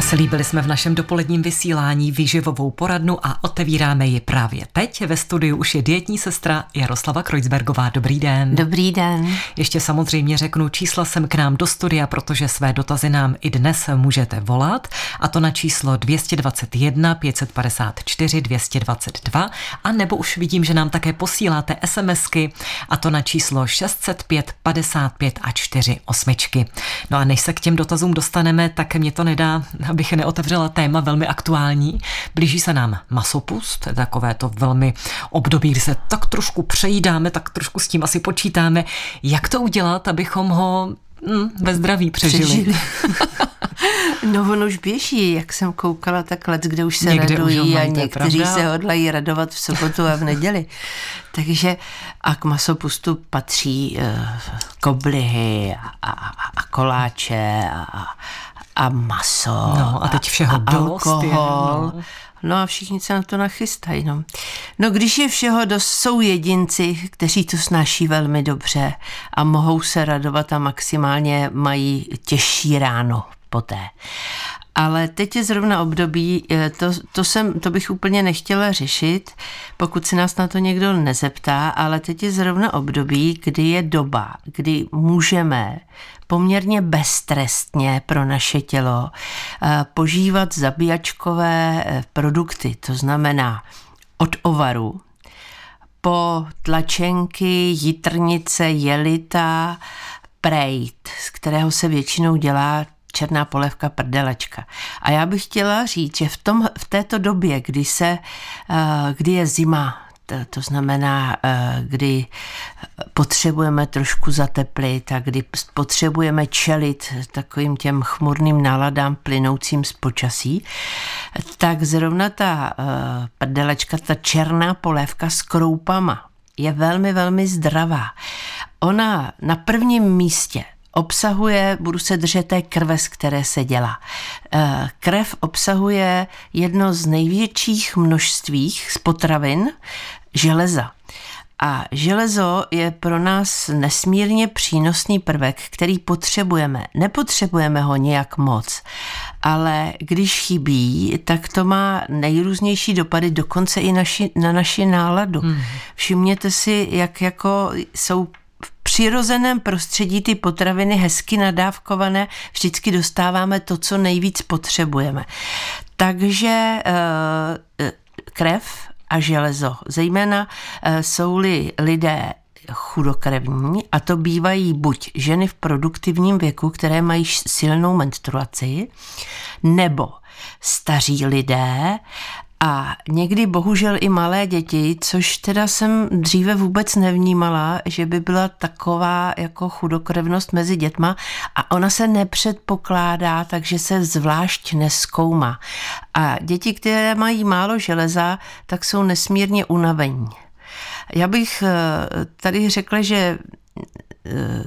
Slíbili jsme v našem dopoledním vysílání výživovou poradnu a otevíráme ji právě teď. Ve studiu už je dietní sestra Jaroslava Krojcbergová. Dobrý den. Dobrý den. Ještě samozřejmě řeknu čísla sem k nám do studia, protože své dotazy nám i dnes můžete volat a to na číslo 221 554 222 a nebo už vidím, že nám také posíláte SMSky a to na číslo 605 55 a 4 osmičky. No a než se k těm dotazům dostaneme, tak mě to nedá, abych neotevřela téma velmi aktuální. Blíží se nám masopust, takové to velmi období, kdy se tak trošku přejídáme, tak trošku s tím asi počítáme. Jak to udělat, abychom ho hm, ve zdraví přežili? přežili. no on už běží, jak jsem koukala, tak let, kde už se Někde radují už a někteří pravda? se hodlají radovat v sobotu a v neděli. Takže a k masopustu patří uh, koblihy a, a, a koláče a, a maso. No a teď všeho a dost. Alkohol. Je, no. No a všichni se na to nachystají. No. no když je všeho dost, jsou jedinci, kteří to snáší velmi dobře a mohou se radovat a maximálně mají těžší ráno poté. Ale teď je zrovna období, eh, to, to, jsem, to bych úplně nechtěla řešit, pokud se nás na to někdo nezeptá, ale teď je zrovna období, kdy je doba, kdy můžeme poměrně beztrestně pro naše tělo eh, požívat zabíjačkové eh, produkty, to znamená od ovaru po tlačenky, jitrnice, jelita, prejt, z kterého se většinou dělá černá polevka prdelečka. A já bych chtěla říct, že v, tom, v této době, kdy, se, eh, kdy je zima, to znamená, eh, kdy potřebujeme trošku zateplit a kdy potřebujeme čelit takovým těm chmurným náladám plynoucím z počasí, tak zrovna ta eh, prdelečka, ta černá polévka s kroupama je velmi, velmi zdravá. Ona na prvním místě obsahuje, budu se držet té krve, z které se dělá. Eh, krev obsahuje jedno z největších množství z potravin železa. A železo je pro nás nesmírně přínosný prvek, který potřebujeme. Nepotřebujeme ho nějak moc, ale když chybí, tak to má nejrůznější dopady, dokonce i naši, na naši náladu. Hmm. Všimněte si, jak jako jsou přirozeném prostředí ty potraviny hezky nadávkované, vždycky dostáváme to, co nejvíc potřebujeme. Takže eh, krev a železo, zejména eh, jsou-li lidé chudokrevní a to bývají buď ženy v produktivním věku, které mají silnou menstruaci, nebo staří lidé a někdy bohužel i malé děti, což teda jsem dříve vůbec nevnímala, že by byla taková jako chudokrevnost mezi dětma a ona se nepředpokládá, takže se zvlášť neskoumá. A děti, které mají málo železa, tak jsou nesmírně unavení. Já bych eh, tady řekla, že eh,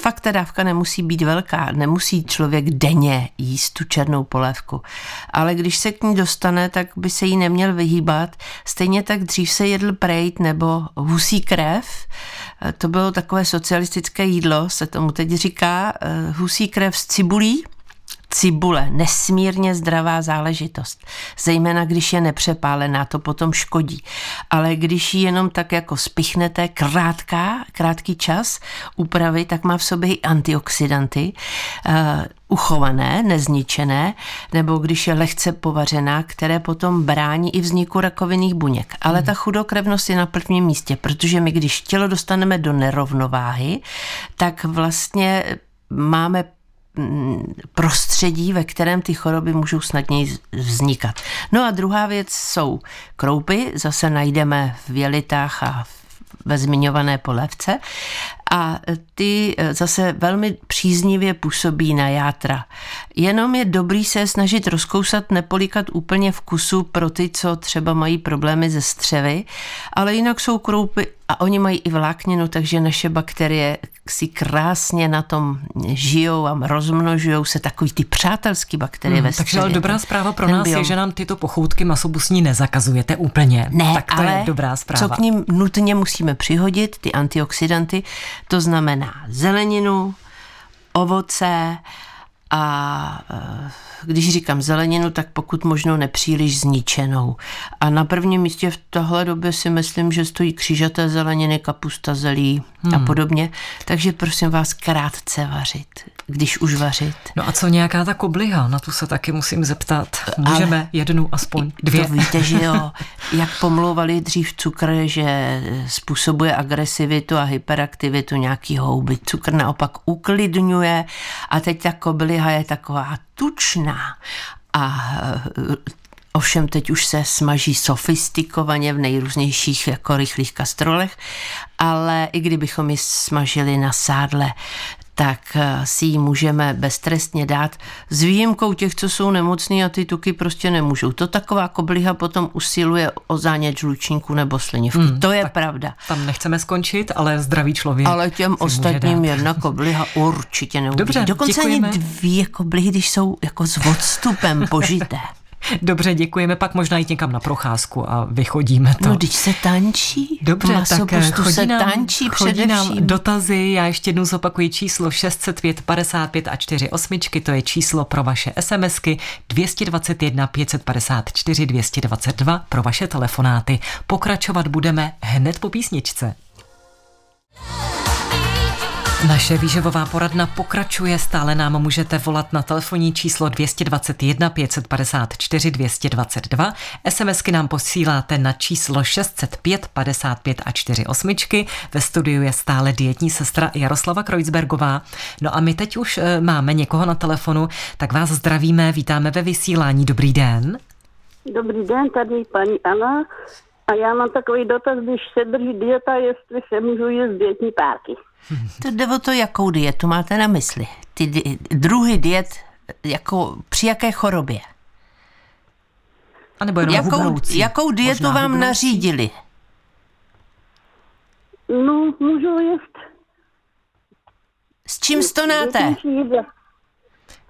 Fakt ta dávka nemusí být velká, nemusí člověk denně jíst tu černou polévku, ale když se k ní dostane, tak by se jí neměl vyhýbat. Stejně tak dřív se jedl prejt nebo husí krev, to bylo takové socialistické jídlo, se tomu teď říká, eh, husí krev s cibulí, Cibule, nesmírně zdravá záležitost, zejména když je nepřepálená, to potom škodí. Ale když ji jenom tak jako spichnete krátká, krátký čas úpravy, tak má v sobě i antioxidanty, uh, uchované, nezničené, nebo když je lehce povařená, které potom brání i vzniku rakovinných buněk. Ale hmm. ta chudokrevnost je na prvním místě, protože my, když tělo dostaneme do nerovnováhy, tak vlastně máme prostředí, ve kterém ty choroby můžou snadněji vznikat. No a druhá věc jsou kroupy, zase najdeme v jelitách a ve zmiňované polevce a ty zase velmi příznivě působí na játra. Jenom je dobrý se snažit rozkousat, nepolikat úplně vkusu pro ty, co třeba mají problémy ze střevy, ale jinak jsou kroupy a oni mají i vlákninu, takže naše bakterie si krásně na tom žijou a rozmnožují se takový ty přátelský bakterie hmm, ve Takže ale dobrá zpráva pro nás biom. je, že nám tyto pochoutky masobusní nezakazujete úplně. Ne, tak to ale je dobrá zpráva. co k ním nutně musíme přihodit, ty antioxidanty, to znamená zeleninu, ovoce, a eh, když říkám zeleninu, tak pokud možno nepříliš zničenou. A na prvním místě v tohle době si myslím, že stojí křížaté zeleniny, kapusta zelí hmm. a podobně. Takže prosím vás krátce vařit, když už vařit. No a co nějaká ta kobliha? Na tu se taky musím zeptat. Můžeme Ale jednu aspoň dvě? To víte, že jo. Jak pomlouvali dřív cukr, že způsobuje agresivitu a hyperaktivitu nějaký houby. Cukr naopak uklidňuje a teď ta kobliha je taková tučná a eh, Ovšem teď už se smaží sofistikovaně v nejrůznějších jako rychlých kastrolech, ale i kdybychom ji smažili na sádle, tak eh, si ji můžeme beztrestně dát s výjimkou těch, co jsou nemocní a ty tuky prostě nemůžou. To taková kobliha potom usiluje o zánět žlučníku nebo slinivky. Hmm, to je pravda. Tam nechceme skončit, ale zdravý člověk. Ale těm ostatním jedna kobliha určitě neubíjí. Dobře, Dokonce děkujeme. ani dvě koblihy, když jsou jako s odstupem požité. Dobře, děkujeme, pak možná jít někam na procházku a vychodíme to. No, když se tančí. Dobře, tak eh, chodí se nám, tančí chodí především. nám dotazy, já ještě jednou zopakuji číslo 605 55 a 4 osmičky, to je číslo pro vaše SMSky 221 554 222 pro vaše telefonáty. Pokračovat budeme hned po písničce. Naše výživová poradna pokračuje, stále nám můžete volat na telefonní číslo 221 554 222, SMSky nám posíláte na číslo 605 55 a 4 osmičky, ve studiu je stále dietní sestra Jaroslava Krojcbergová. No a my teď už eh, máme někoho na telefonu, tak vás zdravíme, vítáme ve vysílání, dobrý den. Dobrý den, tady paní Anna. A já mám takový dotaz, když se drží dieta, jestli se můžu jíst dietní párky. To jde o to, jakou dietu máte na mysli. Ty di- druhy diet, jako při jaké chorobě? A nebo jenom jakou, hubnoucí. jakou dietu Možná vám hubnoucí? nařídili? No, můžu jíst. S čím stonáte?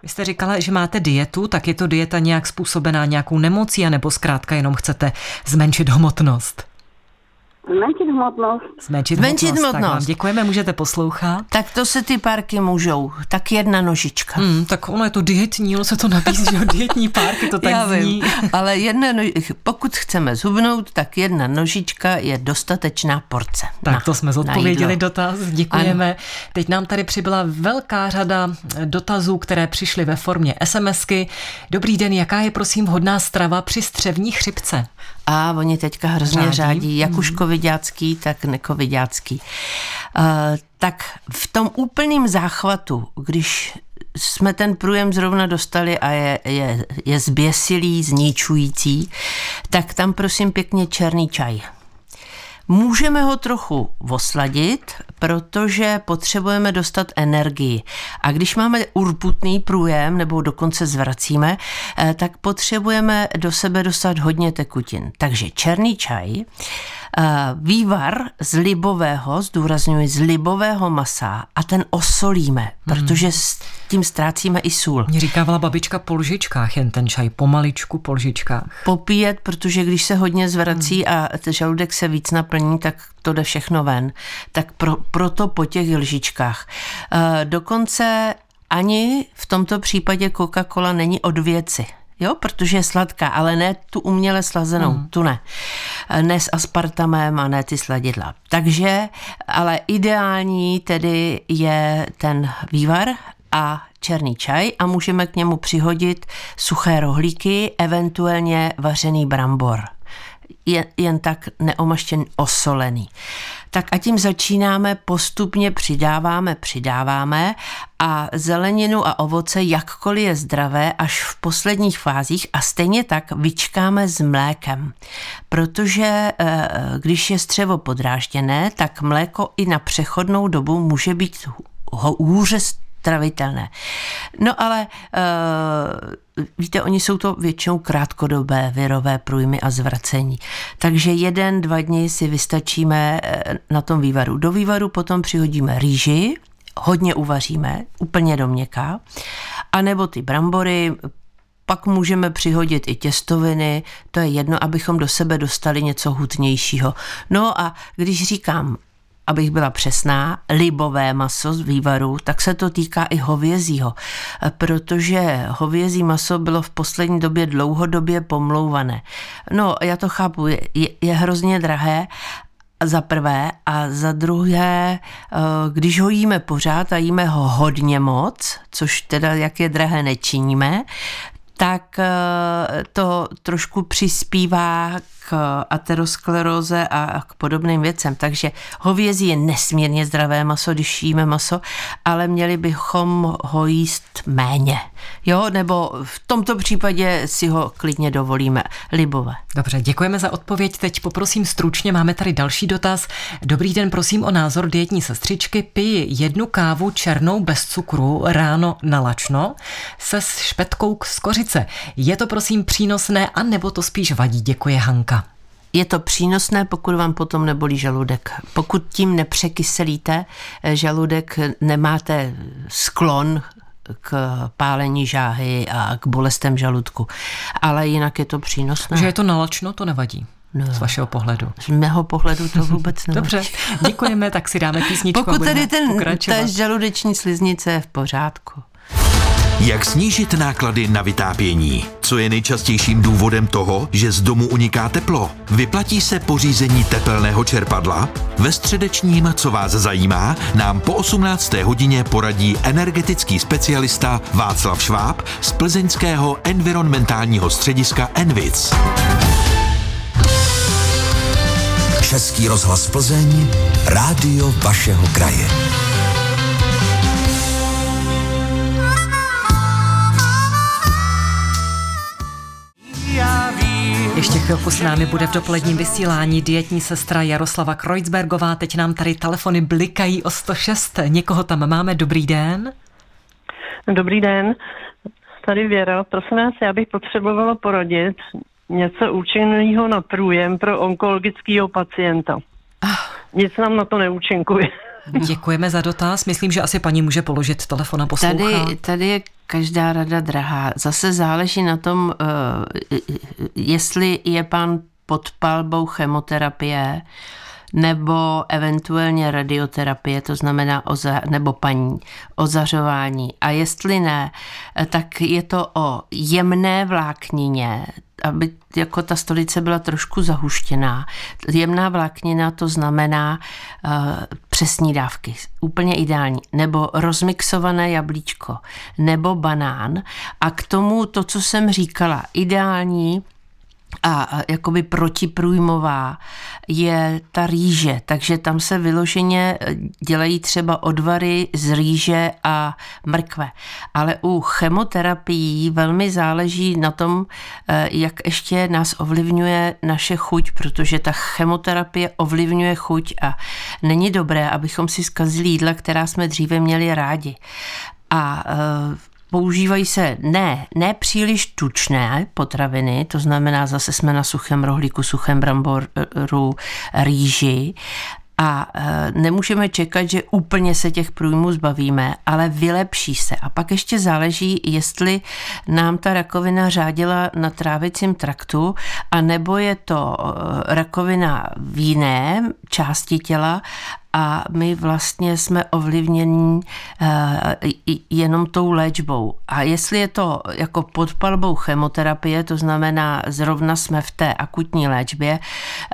Vy jste říkala, že máte dietu, tak je to dieta nějak způsobená nějakou nemocí, anebo zkrátka jenom chcete zmenšit hmotnost? Zmenšit hmotnost. Zmenšit, Zmenšit hmotnost. hmotnost. Tak vám děkujeme, můžete poslouchat. Tak to se ty párky můžou. Tak jedna nožička. Hmm, tak ono je to dietní, ono se to nabízí, že dietní párky, to tak Já zní. Vím, ale jedna no, pokud chceme zhubnout, tak jedna nožička je dostatečná porce. Tak na, to jsme zodpověděli dotaz, děkujeme. Ano. Teď nám tady přibyla velká řada dotazů, které přišly ve formě SMSky. Dobrý den, jaká je prosím vhodná strava při střevní chřipce? A oni teďka hrozně řádí, řádí jak mm. už covidácký, tak necovidácký. Uh, tak v tom úplném záchvatu, když jsme ten průjem zrovna dostali a je, je, je zběsilý, zničující, tak tam prosím pěkně černý čaj. Můžeme ho trochu osladit, protože potřebujeme dostat energii. A když máme urputný průjem nebo dokonce zvracíme, eh, tak potřebujeme do sebe dostat hodně tekutin. Takže černý čaj, eh, vývar z libového, zdůrazňuji, z libového masa a ten osolíme, hmm. protože s tím ztrácíme i sůl. Mě říkávala babička po lžičkách, jen ten čaj, pomaličku po lžičkách. Popíjet, protože když se hodně zvrací hmm. a žaludek se víc naplní, tak to jde všechno ven. Tak pro, proto po těch lžičkách. E, dokonce ani v tomto případě Coca-Cola není od věci. Jo, protože je sladká, ale ne tu uměle slazenou, hmm. tu ne. Ne s aspartamem a ne ty sladidla. Takže, ale ideální tedy je ten vývar a černý čaj a můžeme k němu přihodit suché rohlíky, eventuálně vařený brambor. Jen, jen tak neomaštěn osolený. Tak a tím začínáme, postupně přidáváme, přidáváme a zeleninu a ovoce, jakkoliv je zdravé, až v posledních fázích a stejně tak vyčkáme s mlékem. Protože eh, když je střevo podrážděné, tak mléko i na přechodnou dobu může být hůře stravitelné. No ale uh, víte, oni jsou to většinou krátkodobé virové průjmy a zvracení. Takže jeden, dva dny si vystačíme eh, na tom vývaru. Do vývaru potom přihodíme rýži, hodně uvaříme, úplně do měka, anebo ty brambory, pak můžeme přihodit i těstoviny, to je jedno, abychom do sebe dostali něco hutnějšího. No a když říkám abych byla přesná, libové maso z vývaru, tak se to týká i hovězího, protože hovězí maso bylo v poslední době dlouhodobě pomlouvané. No, já to chápu, je, je hrozně drahé za prvé a za druhé, eh, když ho jíme pořád a jíme ho hodně moc, což teda jak je drahé nečiníme, tak eh, to trošku přispívá k ateroskleróze a k podobným věcem. Takže hovězí je nesmírně zdravé maso, když jíme maso, ale měli bychom ho jíst méně. Jo, nebo v tomto případě si ho klidně dovolíme. Libové. Dobře, děkujeme za odpověď. Teď poprosím stručně, máme tady další dotaz. Dobrý den, prosím o názor dietní sestřičky. Piji jednu kávu černou bez cukru ráno nalačno se špetkou z kořice. Je to prosím přínosné, a nebo to spíš vadí? Děkuje Hanka. Je to přínosné, pokud vám potom nebolí žaludek. Pokud tím nepřekyselíte eh, žaludek, nemáte sklon k pálení žáhy a k bolestem žaludku. Ale jinak je to přínosné. Že je to nalačno, to nevadí. No, z vašeho pohledu. Z mého pohledu to vůbec nevadí. Dobře, děkujeme, tak si dáme písničku Pokud tady ten, ta žaludeční sliznice je v pořádku. Jak snížit náklady na vytápění? Co je nejčastějším důvodem toho, že z domu uniká teplo? Vyplatí se pořízení tepelného čerpadla? Ve středečním, co vás zajímá, nám po 18. hodině poradí energetický specialista Václav Šváb z plzeňského environmentálního střediska Envic. Český rozhlas Plzeň, rádio vašeho kraje. Ještě chvilku s námi bude v dopoledním vysílání dietní sestra Jaroslava Kreuzbergová. Teď nám tady telefony blikají o 106. Někoho tam máme. Dobrý den. Dobrý den. Tady Věra. Prosím vás, já bych potřebovala poradit něco účinného na průjem pro onkologického pacienta. Ah. Nic nám na to neúčinkuje. Děkujeme za dotaz. Myslím, že asi paní může položit telefon a poslouchat. Tady, tady je každá rada drahá. Zase záleží na tom, eh, jestli je pan pod palbou chemoterapie, nebo eventuálně radioterapie, to znamená oza, nebo paní, ozařování. A jestli ne, eh, tak je to o jemné vláknině, aby jako ta stolice byla trošku zahuštěná. Jemná vláknina to znamená uh, přesní dávky, úplně ideální. Nebo rozmixované jablíčko, nebo banán. A k tomu to, co jsem říkala, ideální a jakoby protiprůjmová je ta rýže, takže tam se vyloženě e, dělají třeba odvary z rýže a mrkve. Ale u chemoterapií velmi záleží na tom, e, jak ještě nás ovlivňuje naše chuť, protože ta chemoterapie ovlivňuje chuť a není dobré, abychom si zkazili jídla, která jsme dříve měli rádi. A e, Používají se ne, ne příliš tučné potraviny, to znamená, zase jsme na suchém rohlíku, suchém bramboru, rýži, a e, nemůžeme čekat, že úplně se těch průjmů zbavíme, ale vylepší se. A pak ještě záleží, jestli nám ta rakovina řádila na trávicím traktu, a nebo je to e, rakovina v jiné části těla a my vlastně jsme ovlivněni eh, jenom tou léčbou. A jestli je to jako podpalbou chemoterapie, to znamená zrovna jsme v té akutní léčbě,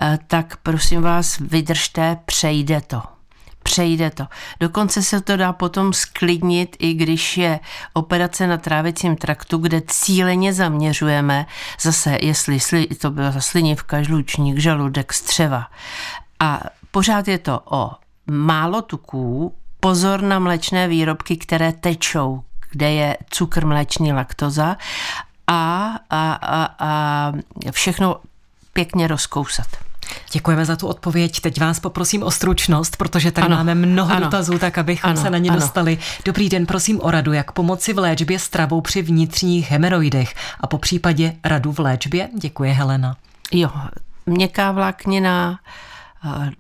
eh, tak prosím vás vydržte, přejde to přejde to. Dokonce se to dá potom sklidnit, i když je operace na trávicím traktu, kde cíleně zaměřujeme, zase jestli to byla slinivka, žlučník, žaludek, střeva. A pořád je to o málo tuků, pozor na mlečné výrobky, které tečou, kde je cukr, mléčný, laktoza a, a, a, a všechno pěkně rozkousat. Děkujeme za tu odpověď. Teď vás poprosím o stručnost, protože tady ano, máme mnoho ano, dotazů, tak abychom ano, se na ně ano. dostali. Dobrý den, prosím o radu, jak pomoci v léčbě stravou při vnitřních hemeroidech a po případě radu v léčbě. Děkuje Helena. Jo, měkká vláknina,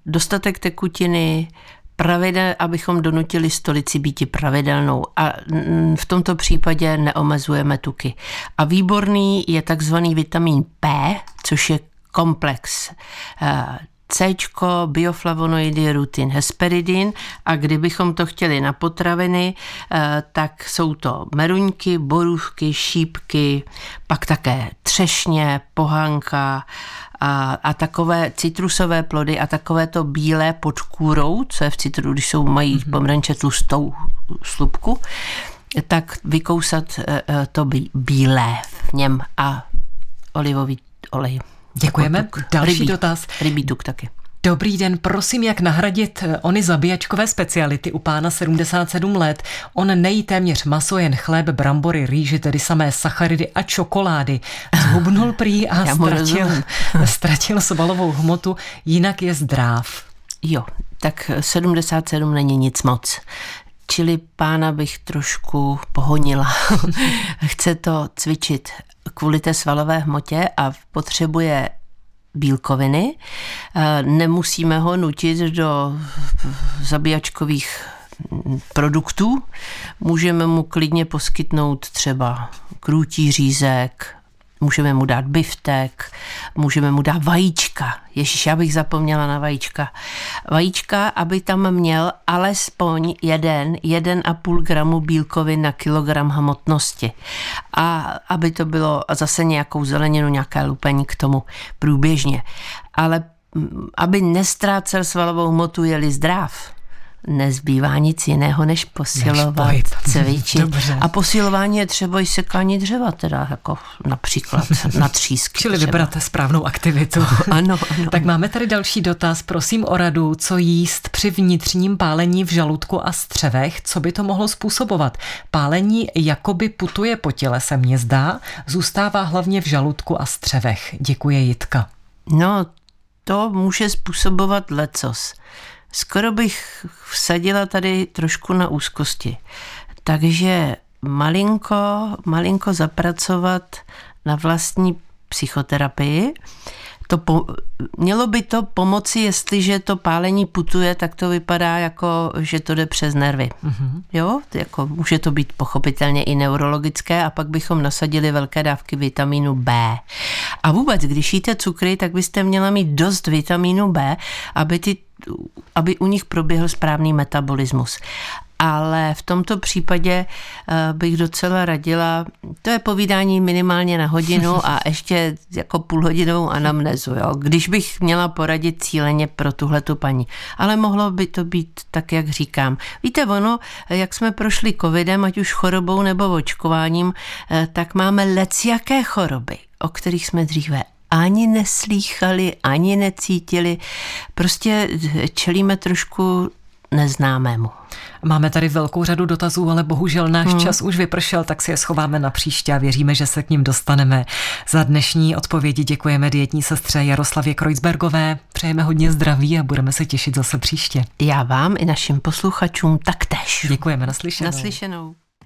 dostatek tekutiny, pravidel, abychom donutili stolici být pravidelnou a v tomto případě neomezujeme tuky. A výborný je takzvaný vitamin P, což je komplex C, bioflavonoidy, rutin, hesperidin a kdybychom to chtěli na potraviny, eh, tak jsou to meruňky, borůvky, šípky, pak také třešně, pohanka, a, a takové citrusové plody a takové to bílé pod kůrou, co je v citru, když jsou mají mm-hmm. pomeranče tlustou slupku, tak vykousat eh, eh, to bílé v něm a olivový olej. Děkujeme. Tuk. Další rybí, dotaz. Rybí tuk taky. Dobrý den, prosím, jak nahradit eh, ony zabíjačkové speciality u pána 77 let. On nejí téměř maso, jen chléb, brambory, rýži, tedy samé sacharidy a čokolády. Zhubnul prý a ztratil, ztratil svalovou hmotu, jinak je zdrav. Jo, tak 77 není nic moc. Čili pána bych trošku pohonila. Chce to cvičit kvůli té svalové hmotě a potřebuje bílkoviny. Eh, nemusíme ho nutit do zabíjačkových produktů. Můžeme mu klidně poskytnout třeba krůtí řízek, můžeme mu dát biftek, můžeme mu dát vajíčka. Ježíš, já bych zapomněla na vajíčka. Vajíčka, aby tam měl alespoň jeden, jeden a půl gramu bílkovin na kilogram hmotnosti. A aby to bylo zase nějakou zeleninu, nějaké lupení k tomu průběžně. Ale mm, aby nestrácel svalovou hmotu, je-li zdrav, nezbývá nic jiného, než posilovat, než cvičit. Dobře. A posilování je třeba i sekání dřeva, teda jako například na třísky. Čili třeba. vybrat správnou aktivitu. ano, ano. Tak máme tady další dotaz. Prosím o radu, co jíst při vnitřním pálení v žaludku a střevech, co by to mohlo způsobovat. Pálení jakoby putuje po těle, se mně zdá, zůstává hlavně v žaludku a střevech. Děkuje Jitka. No, to může způsobovat lecos skoro bych vsadila tady trošku na úzkosti. Takže malinko, malinko zapracovat na vlastní psychoterapii. To po, mělo by to pomoci, jestliže to pálení putuje, tak to vypadá jako, že to jde přes nervy. Mm-hmm. Jo, jako může to být pochopitelně i neurologické a pak bychom nasadili velké dávky vitamínu B. A vůbec, když jíte cukry, tak byste měla mít dost vitamínu B, aby ty aby u nich proběhl správný metabolismus. Ale v tomto případě eh, bych docela radila, to je povídání minimálně na hodinu a ještě jako půlhodinovou anamnezu, jo? když bych měla poradit cíleně pro tuhle tu paní. Ale mohlo by to být tak, jak říkám. Víte, ono, jak jsme prošli covidem, ať už chorobou nebo očkováním, eh, tak máme leciaké choroby, o kterých jsme dříve ani neslýchali, ani necítili. Prostě čelíme trošku neznámému. Máme tady velkou řadu dotazů, ale bohužel náš hmm. čas už vypršel, tak si je schováme na příště a věříme, že se k ním dostaneme. Za dnešní odpovědi děkujeme dietní sestře Jaroslavě Kreuzbergové. Přejeme hodně zdraví a budeme se těšit zase příště. Já vám i našim posluchačům taktéž. Děkujeme, naslyšenou. Naslyšenou.